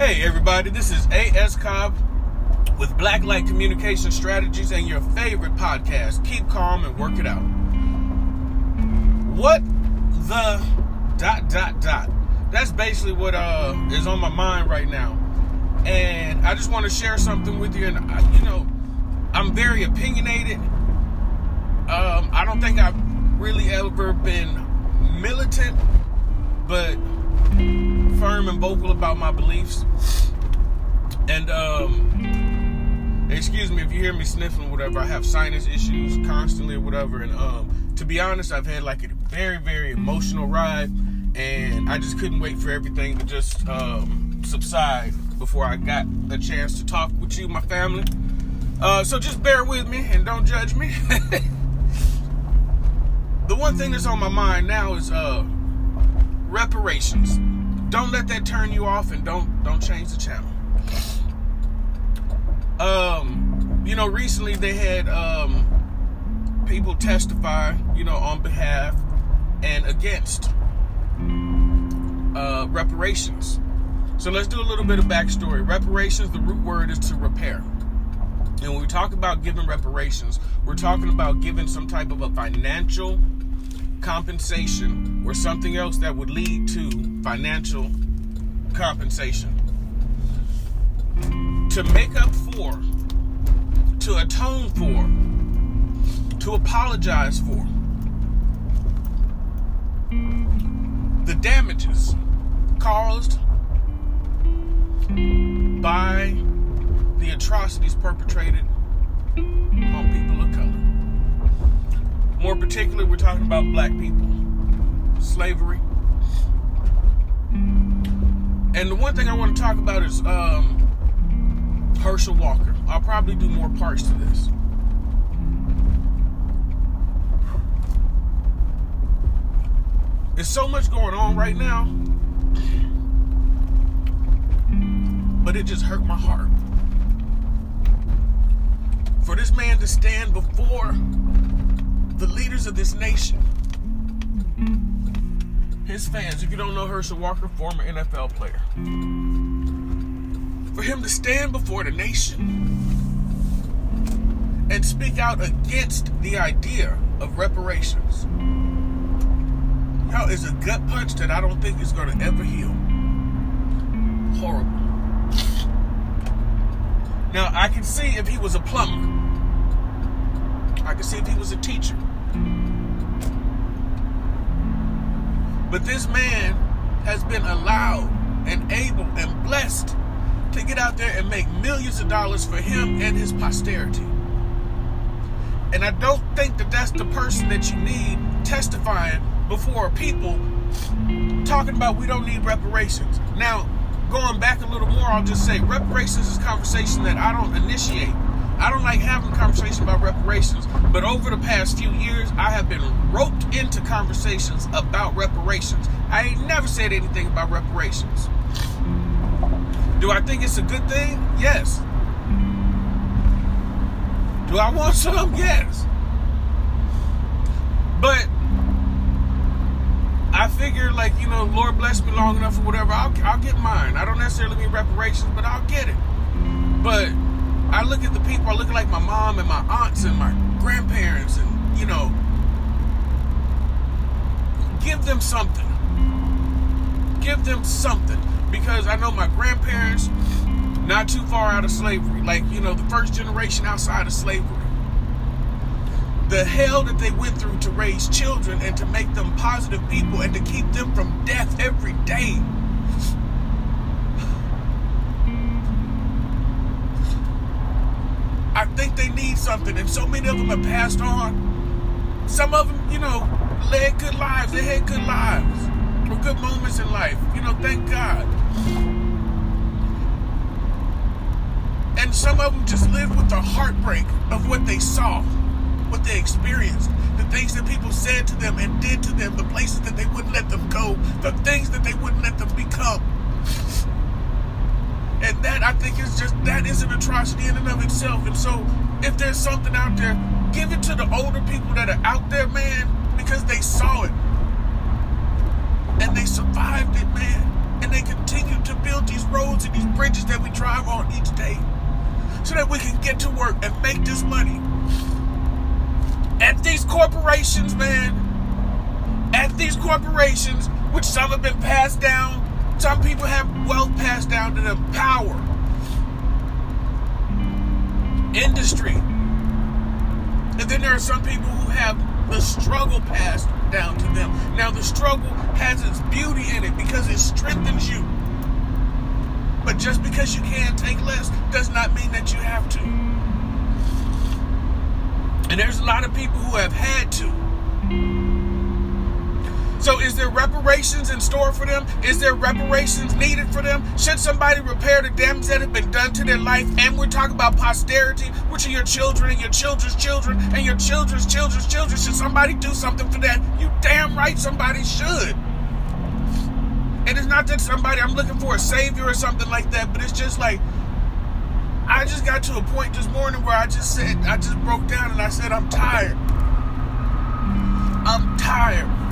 Hey, everybody, this is A.S. Cobb with Blacklight Communication Strategies and your favorite podcast, Keep Calm and Work It Out. What the dot dot dot? That's basically what uh, is on my mind right now. And I just want to share something with you. And, I, you know, I'm very opinionated. Um, I don't think I've really ever been militant, but firm and vocal about my beliefs. And um, excuse me if you hear me sniffling, or whatever. I have sinus issues constantly, or whatever. And um, to be honest, I've had like a very, very emotional ride, and I just couldn't wait for everything to just um, subside before I got a chance to talk with you, my family. Uh, so just bear with me and don't judge me. the one thing that's on my mind now is uh, reparations. Don't let that turn you off, and don't don't change the channel. Um, you know, recently they had um, people testify, you know, on behalf and against uh, reparations. So let's do a little bit of backstory. Reparations, the root word is to repair. And when we talk about giving reparations, we're talking about giving some type of a financial compensation or something else that would lead to financial compensation. To make up for, to atone for, to apologize for the damages caused by the atrocities perpetrated on people of color. More particularly, we're talking about black people, slavery. And the one thing I want to talk about is um, Herschel Walker. I'll probably do more parts to this. There's so much going on right now, but it just hurt my heart. For this man to stand before the leaders of this nation, his fans, if you don't know Herschel Walker, former NFL player, for him to stand before the nation and speak out against the idea of reparations. Now is a gut punch that I don't think is going to ever heal. Horrible. Now I can see if he was a plumber. I can see if he was a teacher. But this man has been allowed and able and blessed to get out there and make millions of dollars for him and his posterity. And I don't think that that's the person that you need testifying before people talking about we don't need reparations. Now, going back a little more, I'll just say reparations is a conversation that I don't initiate. I don't like having conversations about reparations, but over the past few years, I have been roped into conversations about reparations. I ain't never said anything about reparations. Do I think it's a good thing? Yes. Do I want some? Yes. But I figure, like, you know, Lord bless me long enough or whatever, I'll, I'll get mine. I don't necessarily mean reparations, but I'll get it. But I look at the people, I look at like my mom and my aunts and my grandparents, and, you know, give them something. Give them something. Because I know my grandparents, not too far out of slavery, like, you know, the first generation outside of slavery. The hell that they went through to raise children and to make them positive people and to keep them from death every day. Something, and so many of them have passed on. Some of them, you know, led good lives. They had good lives or good moments in life. You know, thank God. And some of them just lived with the heartbreak of what they saw, what they experienced, the things that people said to them and did to them, the places that they wouldn't let them go, the things that they wouldn't let them become. And that I think is just that is an atrocity in and of itself. And so if there's something out there, give it to the older people that are out there, man, because they saw it. And they survived it, man. And they continue to build these roads and these bridges that we drive on each day. So that we can get to work and make this money. At these corporations, man, at these corporations, which some have been passed down, some people have wealth passed down to them, power, industry. And then there are some people who have the struggle passed down to them. Now, the struggle has its beauty in it because it strengthens you. But just because you can take less does not mean that you have to. And there's a lot of people who have had to. So, is there reparations in store for them? Is there reparations needed for them? Should somebody repair the damage that have been done to their life? And we're talking about posterity, which are your children and your children's children and your children's children's children. Should somebody do something for that? You damn right somebody should. And it's not that somebody, I'm looking for a savior or something like that, but it's just like, I just got to a point this morning where I just said, I just broke down and I said, I'm tired. I'm tired.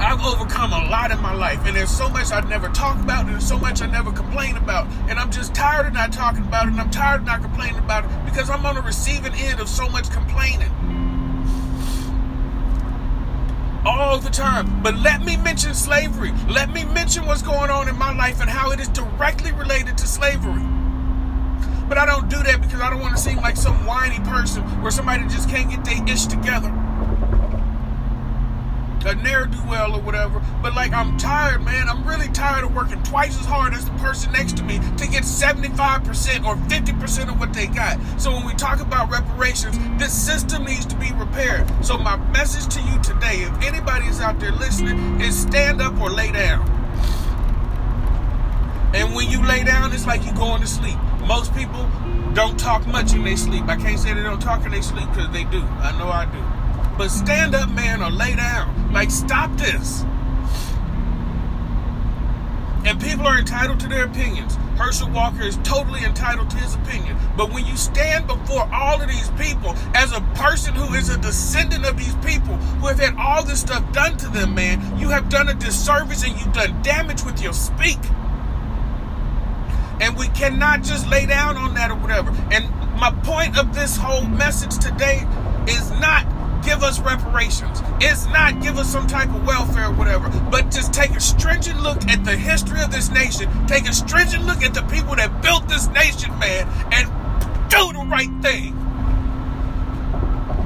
I've overcome a lot in my life, and there's so much I've never talk about, and there's so much I never complain about. And I'm just tired of not talking about it, and I'm tired of not complaining about it because I'm on the receiving end of so much complaining all the time. But let me mention slavery. Let me mention what's going on in my life and how it is directly related to slavery. But I don't do that because I don't want to seem like some whiny person where somebody just can't get their ish together a ne'er do well or whatever. But like, I'm tired, man. I'm really tired of working twice as hard as the person next to me to get 75% or 50% of what they got. So when we talk about reparations, this system needs to be repaired. So my message to you today, if anybody is out there listening, is stand up or lay down. And when you lay down, it's like you going to sleep. Most people don't talk much in their sleep. I can't say they don't talk in their sleep because they do. I know I do. But stand up, man, or lay down. Like, stop this. And people are entitled to their opinions. Herschel Walker is totally entitled to his opinion. But when you stand before all of these people as a person who is a descendant of these people who have had all this stuff done to them, man, you have done a disservice and you've done damage with your speak. And we cannot just lay down on that or whatever. And my point of this whole message today is not give us reparations. It's not give us some type of welfare or whatever, but just take a stringent look at the history of this nation. Take a stringent look at the people that built this nation, man, and do the right thing.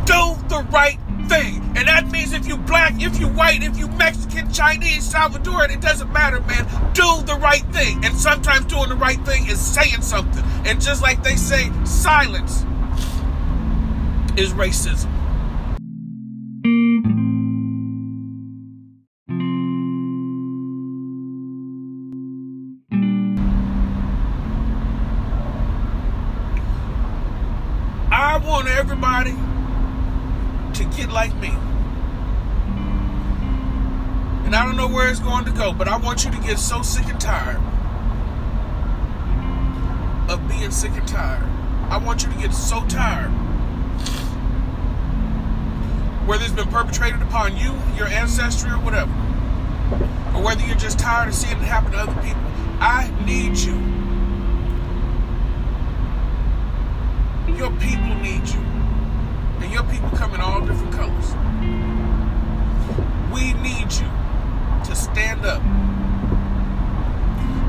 Do the right thing. And that means if you black, if you white, if you Mexican, Chinese, Salvadoran, it doesn't matter, man. Do the right thing. And sometimes doing the right thing is saying something. And just like they say, silence is racism. Going to go, but I want you to get so sick and tired of being sick and tired. I want you to get so tired whether it's been perpetrated upon you, your ancestry, or whatever, or whether you're just tired of seeing it happen to other people. I need you. Your people need you. And your people come in all different colors. We need you to stand up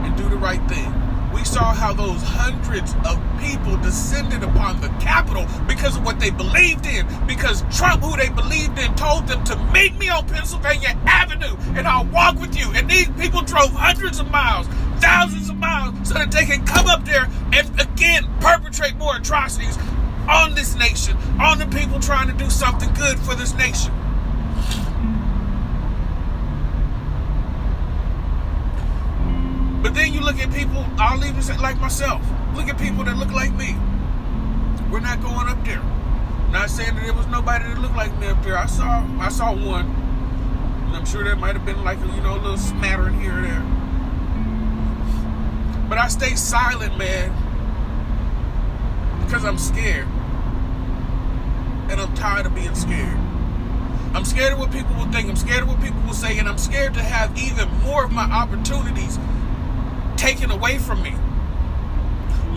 and do the right thing. We saw how those hundreds of people descended upon the Capitol because of what they believed in. Because Trump, who they believed in, told them to meet me on Pennsylvania Avenue and I'll walk with you. And these people drove hundreds of miles, thousands of miles, so that they can come up there and again perpetrate more atrocities on this nation, on the people trying to do something good for this nation. But then you look at people, I'll even say like myself, look at people that look like me. We're not going up there. Not saying that there was nobody that looked like me up there. I saw I saw one. And I'm sure there might have been like a, you know, a little smattering here or there. But I stay silent, man. Because I'm scared. And I'm tired of being scared. I'm scared of what people will think. I'm scared of what people will say. And I'm scared to have even more of my opportunities taken away from me.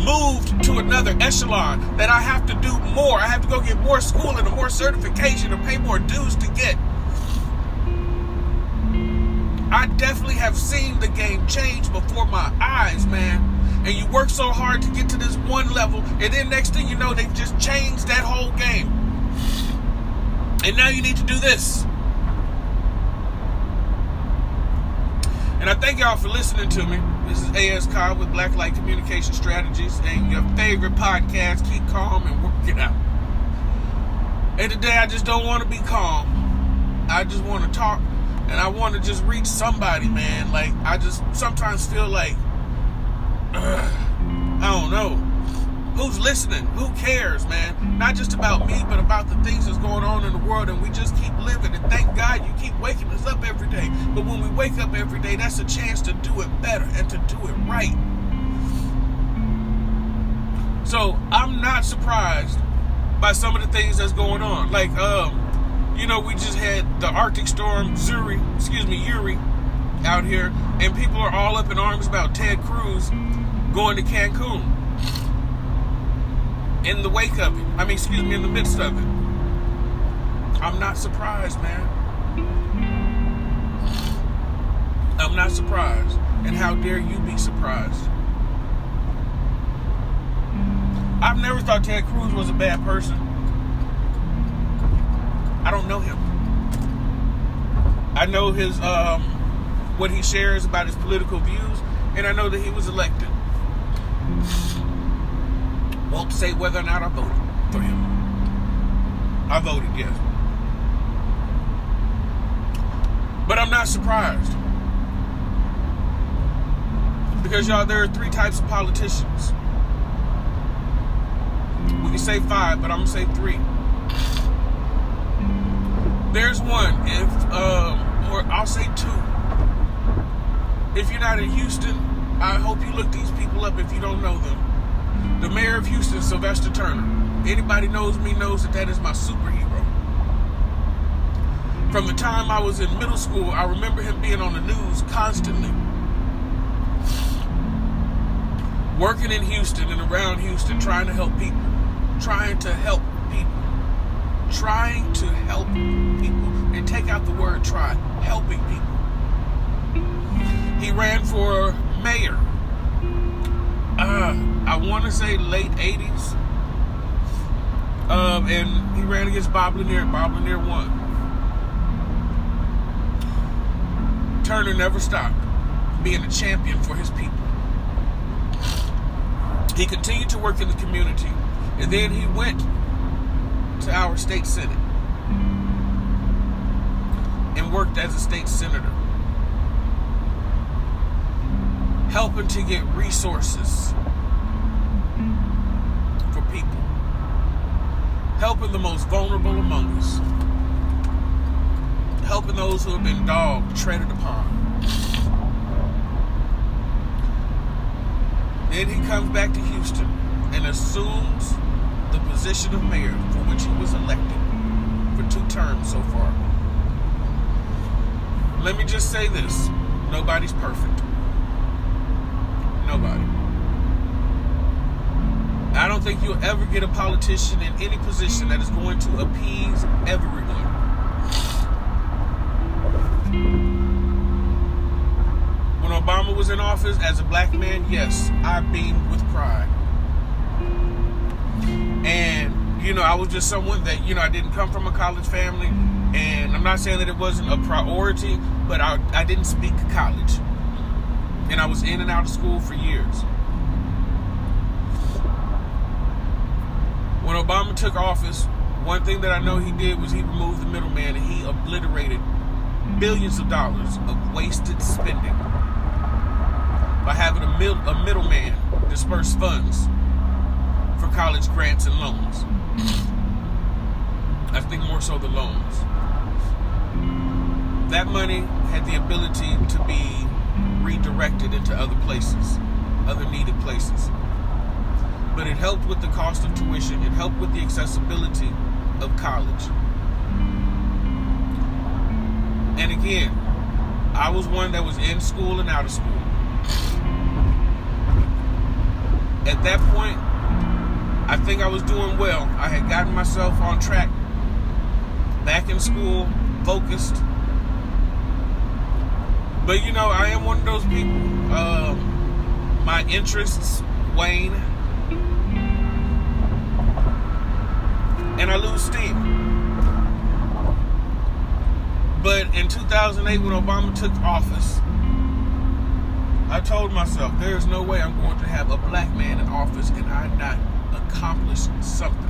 moved to another echelon, that I have to do more. I have to go get more schooling and more certification and pay more dues to get. I definitely have seen the game change before my eyes, man. And you work so hard to get to this one level, and then next thing you know, they've just changed that whole game. And now you need to do this. And I thank y'all for listening to me. This is AS Cobb with Blacklight Communication Strategies and your favorite podcast. Keep calm and work it out. And today I just don't want to be calm. I just want to talk and I want to just reach somebody, man. Like I just sometimes feel like uh, I don't know who's listening, who cares, man. Not just about me, but about the things that's going on in the world, and we just keep living. And thank God you keep waking us up every day. But when we wake up every day, that's a chance to do it better and to do it right. So I'm not surprised by some of the things that's going on. Like, um, you know, we just had the Arctic storm, Zuri, excuse me, Uri, out here, and people are all up in arms about Ted Cruz going to Cancun. In the wake of it, I mean, excuse me, in the midst of it. I'm not surprised, man. I'm not surprised. And how dare you be surprised? I've never thought Ted Cruz was a bad person. I don't know him. I know his um, what he shares about his political views, and I know that he was elected. Won't say whether or not I voted for him. I voted yes, but I'm not surprised because y'all, there are three types of politicians. We can say five, but I'm gonna say three. There's one. If um, or I'll say two. If you're not in Houston, I hope you look these people up if you don't know them. The mayor of Houston, Sylvester Turner. Anybody knows me knows that that is my superhero. From the time I was in middle school, I remember him being on the news constantly. Working in Houston and around Houston, trying to help people. Trying to help people. trying to help people. And take out the word try, helping people. He ran for mayor. Uh, I want to say late 80s. Um, and he ran against Bob Lanier. Bob Lanier won. Turner never stopped being a champion for his people. He continued to work in the community, and then he went to our state senate and worked as a state senator, helping to get resources for people, helping the most vulnerable among us, helping those who have been dogged, treaded upon. Then he comes back to Houston and assumes the position of mayor for which he was elected for two terms so far. Let me just say this nobody's perfect. Nobody. I don't think you'll ever get a politician in any position that is going to appease everyone. When Obama was in office as a black man, yes, I beamed with pride. And, you know, I was just someone that, you know, I didn't come from a college family. And I'm not saying that it wasn't a priority, but I, I didn't speak college. And I was in and out of school for years. When Obama took office, one thing that I know he did was he removed the middleman and he obliterated billions of dollars of wasted spending by having a, mid- a middleman disperse funds for college grants and loans. I think more so the loans. That money had the ability to be redirected into other places, other needed places. But it helped with the cost of tuition, it helped with the accessibility of college. And again, I was one that was in school and out of school. at that point, I think I was doing well. I had gotten myself on track, back in school, focused. But you know, I am one of those people. Um, my interests wane, and I lose steam. But in 2008, when Obama took office, I told myself there is no way I'm going to have a black man in office and I not accomplish something.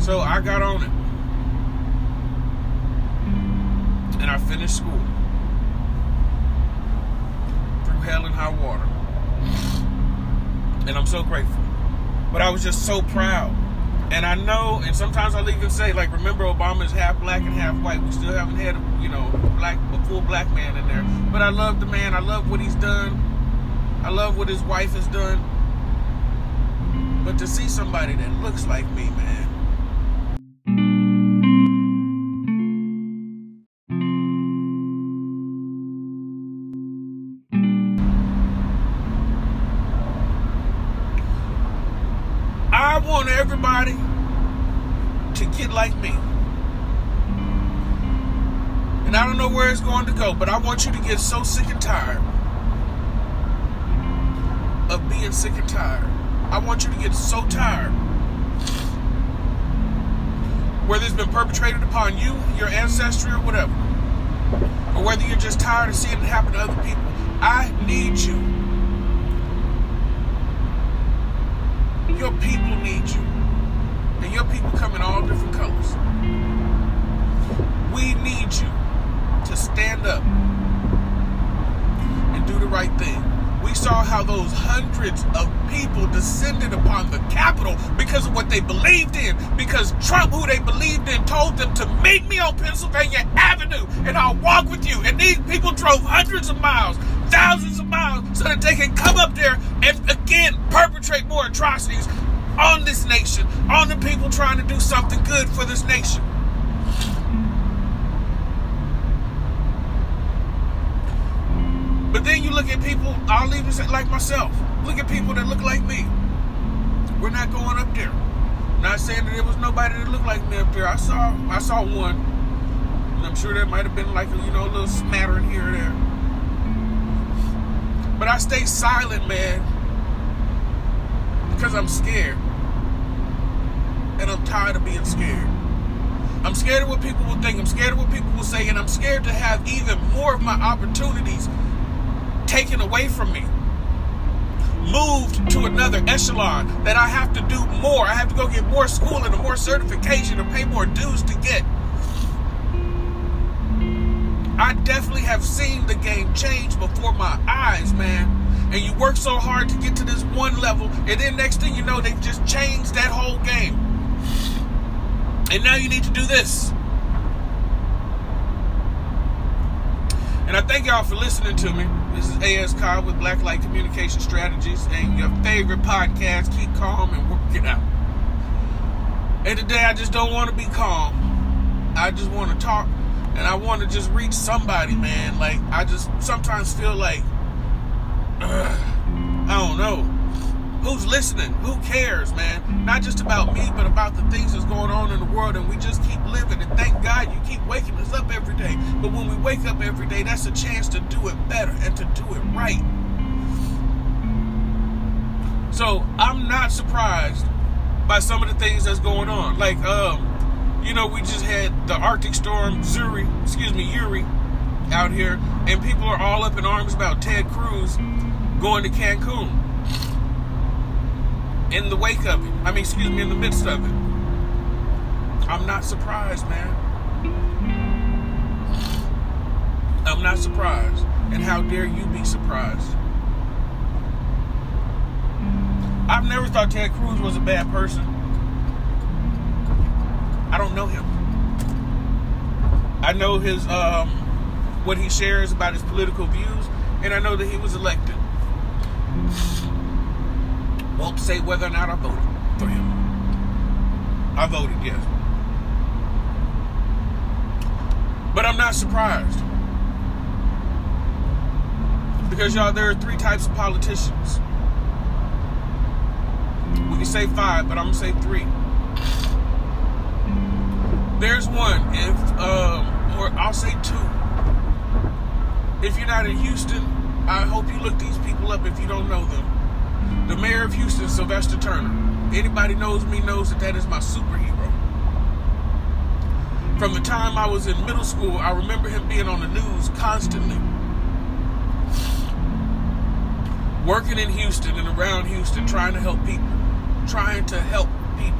So I got on it. And I finished school. Through hell and high water. And I'm so grateful. But I was just so proud and I know, and sometimes I'll even say, like, remember Obama is half black and half white. We still haven't had, you know, black, a full black man in there. But I love the man. I love what he's done. I love what his wife has done. But to see somebody that looks like me, man. Like me. And I don't know where it's going to go, but I want you to get so sick and tired of being sick and tired. I want you to get so tired. Whether it's been perpetrated upon you, your ancestry, or whatever. Or whether you're just tired of seeing it happen to other people. I need you. Your people need you. And your people come in all different colors. We need you to stand up and do the right thing. We saw how those hundreds of people descended upon the Capitol because of what they believed in. Because Trump, who they believed in, told them to meet me on Pennsylvania Avenue and I'll walk with you. And these people drove hundreds of miles, thousands of miles, so that they can come up there and again perpetrate more atrocities on this nation, on the people trying to do something good for this nation. But then you look at people, I'll even say like myself, look at people that look like me. We're not going up there. Not saying that there was nobody that looked like me up there. I saw I saw one. And I'm sure there might have been like a, you know, a little smattering here or there. But I stay silent, man. Because I'm scared. And I'm tired of being scared. I'm scared of what people will think. I'm scared of what people will say. And I'm scared to have even more of my opportunities taken away from me. Moved to another echelon that I have to do more. I have to go get more schooling and more certification and pay more dues to get. I definitely have seen the game change before my eyes, man. And you work so hard to get to this one level, and then next thing you know, they've just changed that whole game. And now you need to do this. And I thank y'all for listening to me. This is AS Cobb with Blacklight Communication Strategies and your favorite podcast, Keep Calm and Work It Out. And today I just don't want to be calm. I just want to talk and I want to just reach somebody, man. Like, I just sometimes feel like, I don't know. Who's listening? Who cares, man? Not just about me, but about the things that's going on in the world, and we just keep living. And thank God you keep waking us up every day. But when we wake up every day, that's a chance to do it better and to do it right. So I'm not surprised by some of the things that's going on. Like, um, you know, we just had the Arctic storm Zuri, excuse me, Uri, out here, and people are all up in arms about Ted Cruz going to Cancun in the wake of it. I mean, excuse me, in the midst of it. I'm not surprised, man. I'm not surprised. And how dare you be surprised? I've never thought Ted Cruz was a bad person. I don't know him. I know his um, what he shares about his political views, and I know that he was elected. Won't say whether or not I voted for him. I voted yes. But I'm not surprised. Because y'all, there are three types of politicians. We can say five, but I'm gonna say three. There's one, if um, or I'll say two. If you're not in Houston, I hope you look these people up if you don't know them. The mayor of Houston, Sylvester Turner. Anybody knows me knows that that is my superhero. From the time I was in middle school, I remember him being on the news constantly. Working in Houston and around Houston, trying to help people. Trying to help people.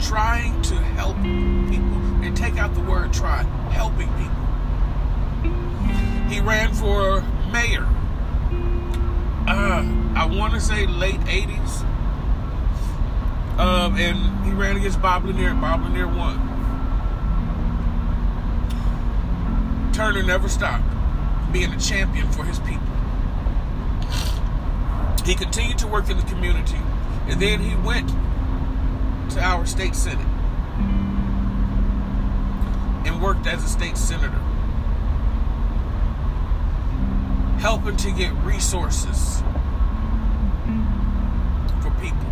Trying to help people. And take out the word try. Helping people. He ran for mayor. Uh, I want to say late 80s. Um, and he ran against Bob Lanier. Bob Lanier won. Turner never stopped being a champion for his people. He continued to work in the community, and then he went to our state senate and worked as a state senator, helping to get resources for people,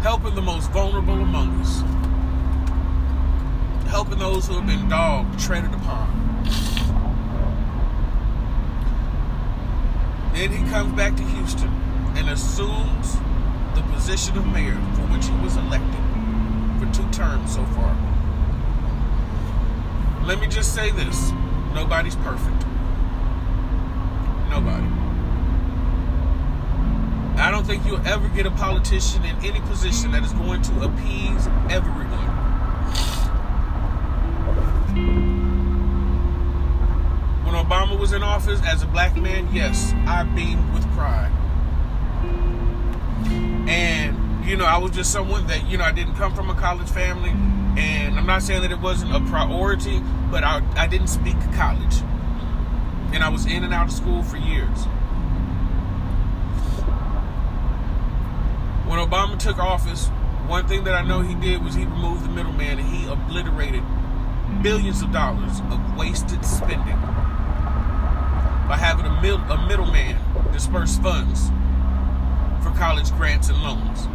helping the most vulnerable among us helping those who have been dogged, treaded upon. Then he comes back to Houston and assumes the position of mayor for which he was elected for two terms so far. Let me just say this nobody's perfect. Nobody. I don't think you'll ever get a politician in any position that is going to appease everyone. When Obama was in office as a black man, yes, I beamed with pride. And, you know, I was just someone that, you know, I didn't come from a college family. And I'm not saying that it wasn't a priority, but I, I didn't speak college. And I was in and out of school for years. When Obama took office, one thing that I know he did was he removed the middleman and he obliterated billions of dollars of wasted spending by having a, mid- a middleman disperse funds for college grants and loans.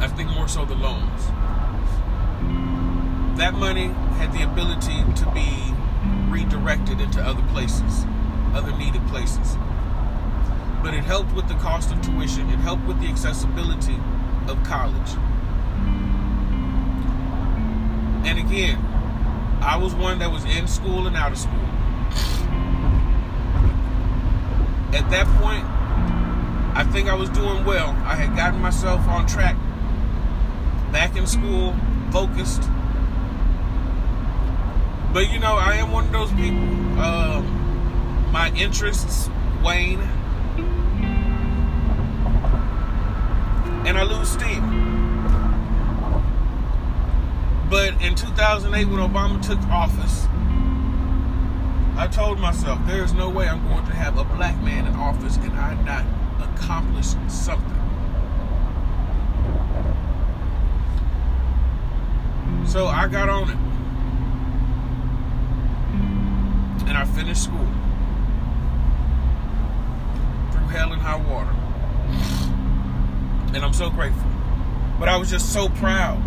I think more so the loans. That money had the ability to be redirected into other places, other needed places. But it helped with the cost of tuition, it helped with the accessibility of college. And again, I was one that was in school and out of school. At that point, I think I was doing well. I had gotten myself on track, back in school, focused. But you know, I am one of those people. Um, my interests wane, and I lose steam. But in 2008, when Obama took office, I told myself there is no way I'm going to have a black man in office and I not accomplish something. So I got on it. And I finished school. Through hell and high water. And I'm so grateful. But I was just so proud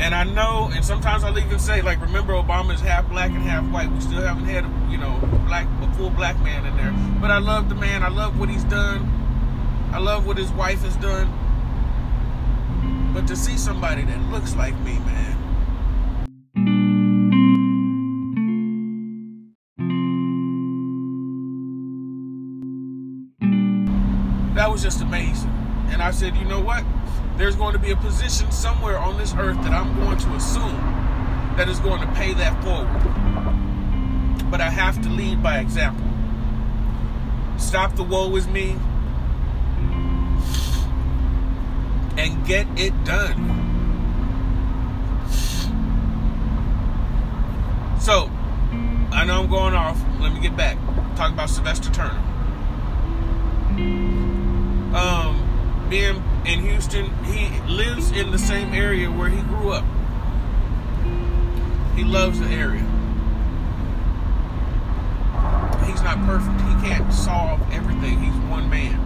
and I know, and sometimes I'll even say, like, remember Obama is half black and half white. We still haven't had, you know, black a full black man in there. But I love the man. I love what he's done. I love what his wife has done. But to see somebody that looks like me, man. Was just amazing. And I said, you know what? there's going to be a position somewhere on this earth that I'm going to assume that is going to pay that forward. But I have to lead by example. Stop the woe is me and get it done. So, I know I'm going off. Let me get back. Talk about Sylvester Turner. Um, being in Houston, he lives in the same area where he grew up. He loves the area. he's not perfect. He can't solve everything. He's one man.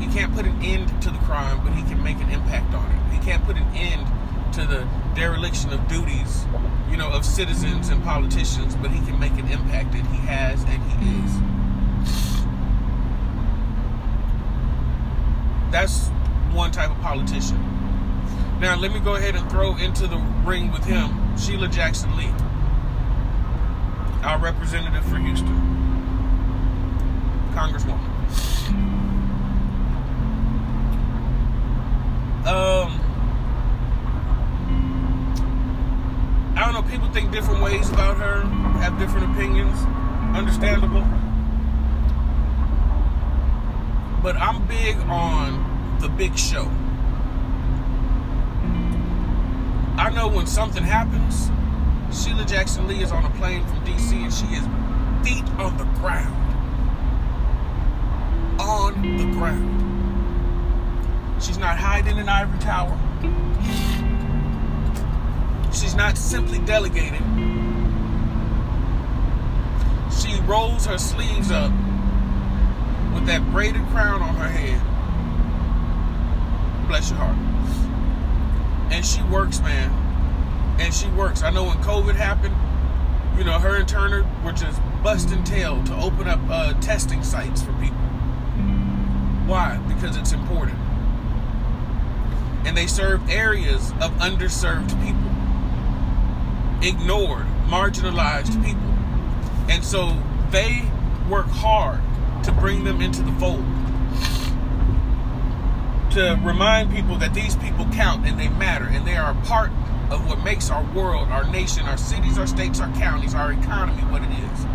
He can't put an end to the crime, but he can make an impact on it. He can't put an end to the dereliction of duties, you know, of citizens and politicians, but he can make an impact, and he has, and he is. That's one type of politician. Now, let me go ahead and throw into the ring with him Sheila Jackson Lee, our representative for Houston, Congresswoman. Um, I don't know. People think different ways about her, have different opinions. Understandable. But I'm big on the big show. I know when something happens, Sheila Jackson Lee is on a plane from DC and she is feet on the ground. On the ground. She's not hiding in an ivory tower. She's not simply delegating. She rolls her sleeves up that braided crown on her head. Bless your heart and she works, man. And she works. I know when COVID happened, you know, her and Turner were just busting tail to open up uh, testing sites for people. Why? Because it's important. And they serve areas of underserved people, ignored, marginalized people. And so they work hard to bring them into the fold to remind people that these people count and they matter and they are a part of what makes our world, our nation, our cities, our states, our counties, our economy what it is.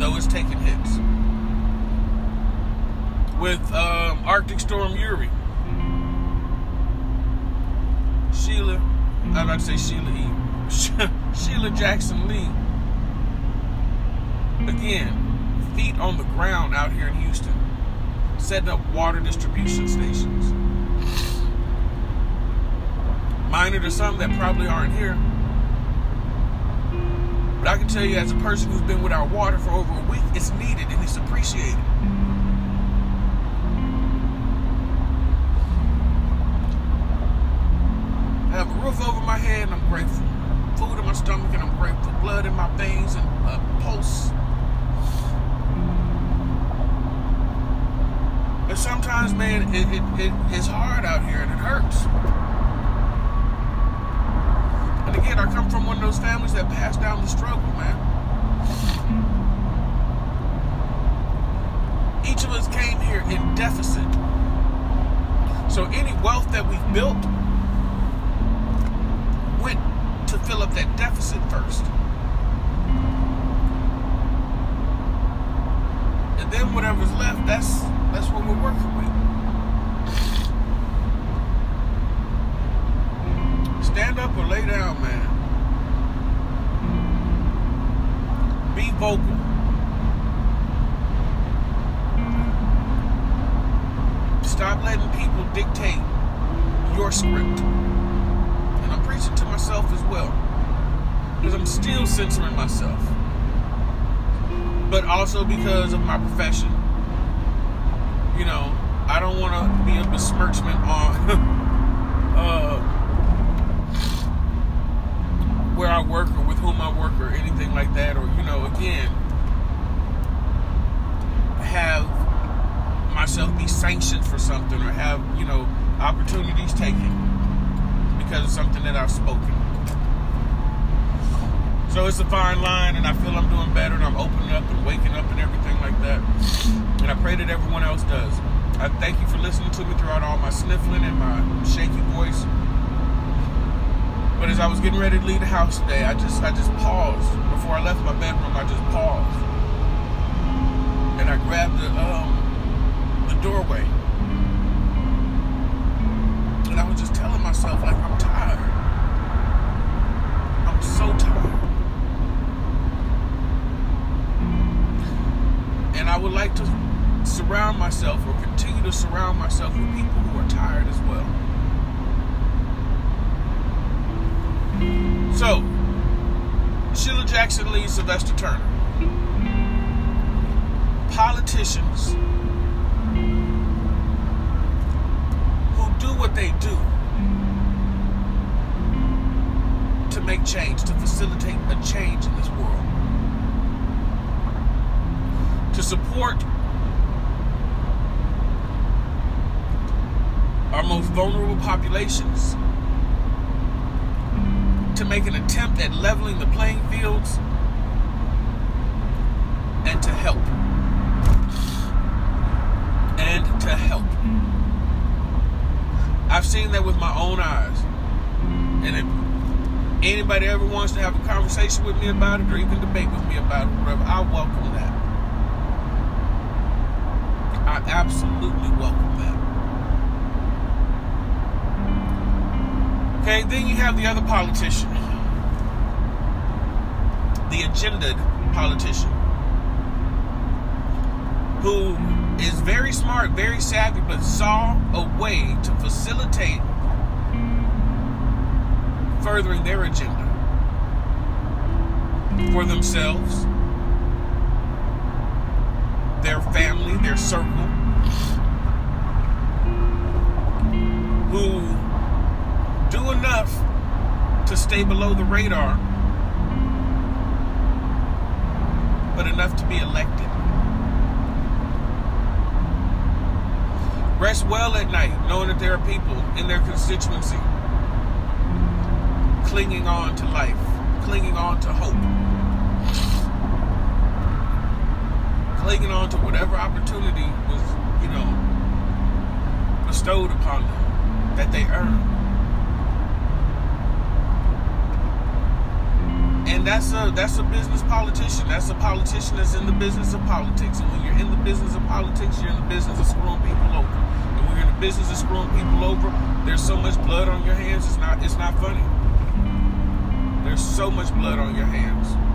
Though it's taking hits. With um, Arctic Storm Uri, Sheila, I'm about to say Sheila E. Sheila Jackson Lee, again, feet on the ground out here in Houston setting up water distribution stations. Minor to some that probably aren't here. But I can tell you, as a person who's been without water for over a week, it's needed and it's appreciated. I have a roof over my head and I'm grateful. Food in my stomach and I'm grateful. Blood in my veins and a pulse But sometimes, man, it, it, it, it's hard out here and it hurts. And again, I come from one of those families that passed down the struggle, man. Each of us came here in deficit. So any wealth that we've built went to fill up that deficit first. And then whatever's left, that's that's what we're working with. Stand up or lay down, man. Be vocal. Stop letting people dictate your script. And I'm preaching to myself as well. Because I'm still censoring myself. But also because of my profession you know, I don't want to be a besmirchment on uh, where I work or with whom I work or anything like that, or you know, again, have myself be sanctioned for something or have you know opportunities taken because of something that I've spoken. So it's a fine line, and I feel I'm doing better, and I'm opening up and waking up and everything like that. And I pray that everyone else does. I thank you for listening to me throughout all my sniffling and my shaky voice. But as I was getting ready to leave the house today, I just I just paused before I left my bedroom. I just paused, and I grabbed the um, the doorway, and I was just telling myself like I'm tired. I'm so tired. I would like to surround myself or continue to surround myself with people who are tired as well. So, Sheila Jackson Lee, Sylvester Turner. Politicians who do what they do to make change, to facilitate a change in this world, to support our most vulnerable populations, to make an attempt at leveling the playing fields, and to help. And to help. I've seen that with my own eyes. And if anybody ever wants to have a conversation with me about it or even debate with me about it, whatever, I welcome that. I absolutely welcome that. Okay, then you have the other politician, the agendaed politician, who is very smart, very savvy, but saw a way to facilitate furthering their agenda for themselves, their family, their circle, who do enough to stay below the radar, but enough to be elected. Rest well at night, knowing that there are people in their constituency clinging on to life, clinging on to hope, clinging on to whatever opportunity was, you know, bestowed upon them that they earned. and that's a that's a business politician. That's a politician that's in the business of politics. And when you're in the business of politics, you're in the business of screwing people over. And when you're in the business of screwing people over, there's so much blood on your hands. It's not it's not funny. There's so much blood on your hands.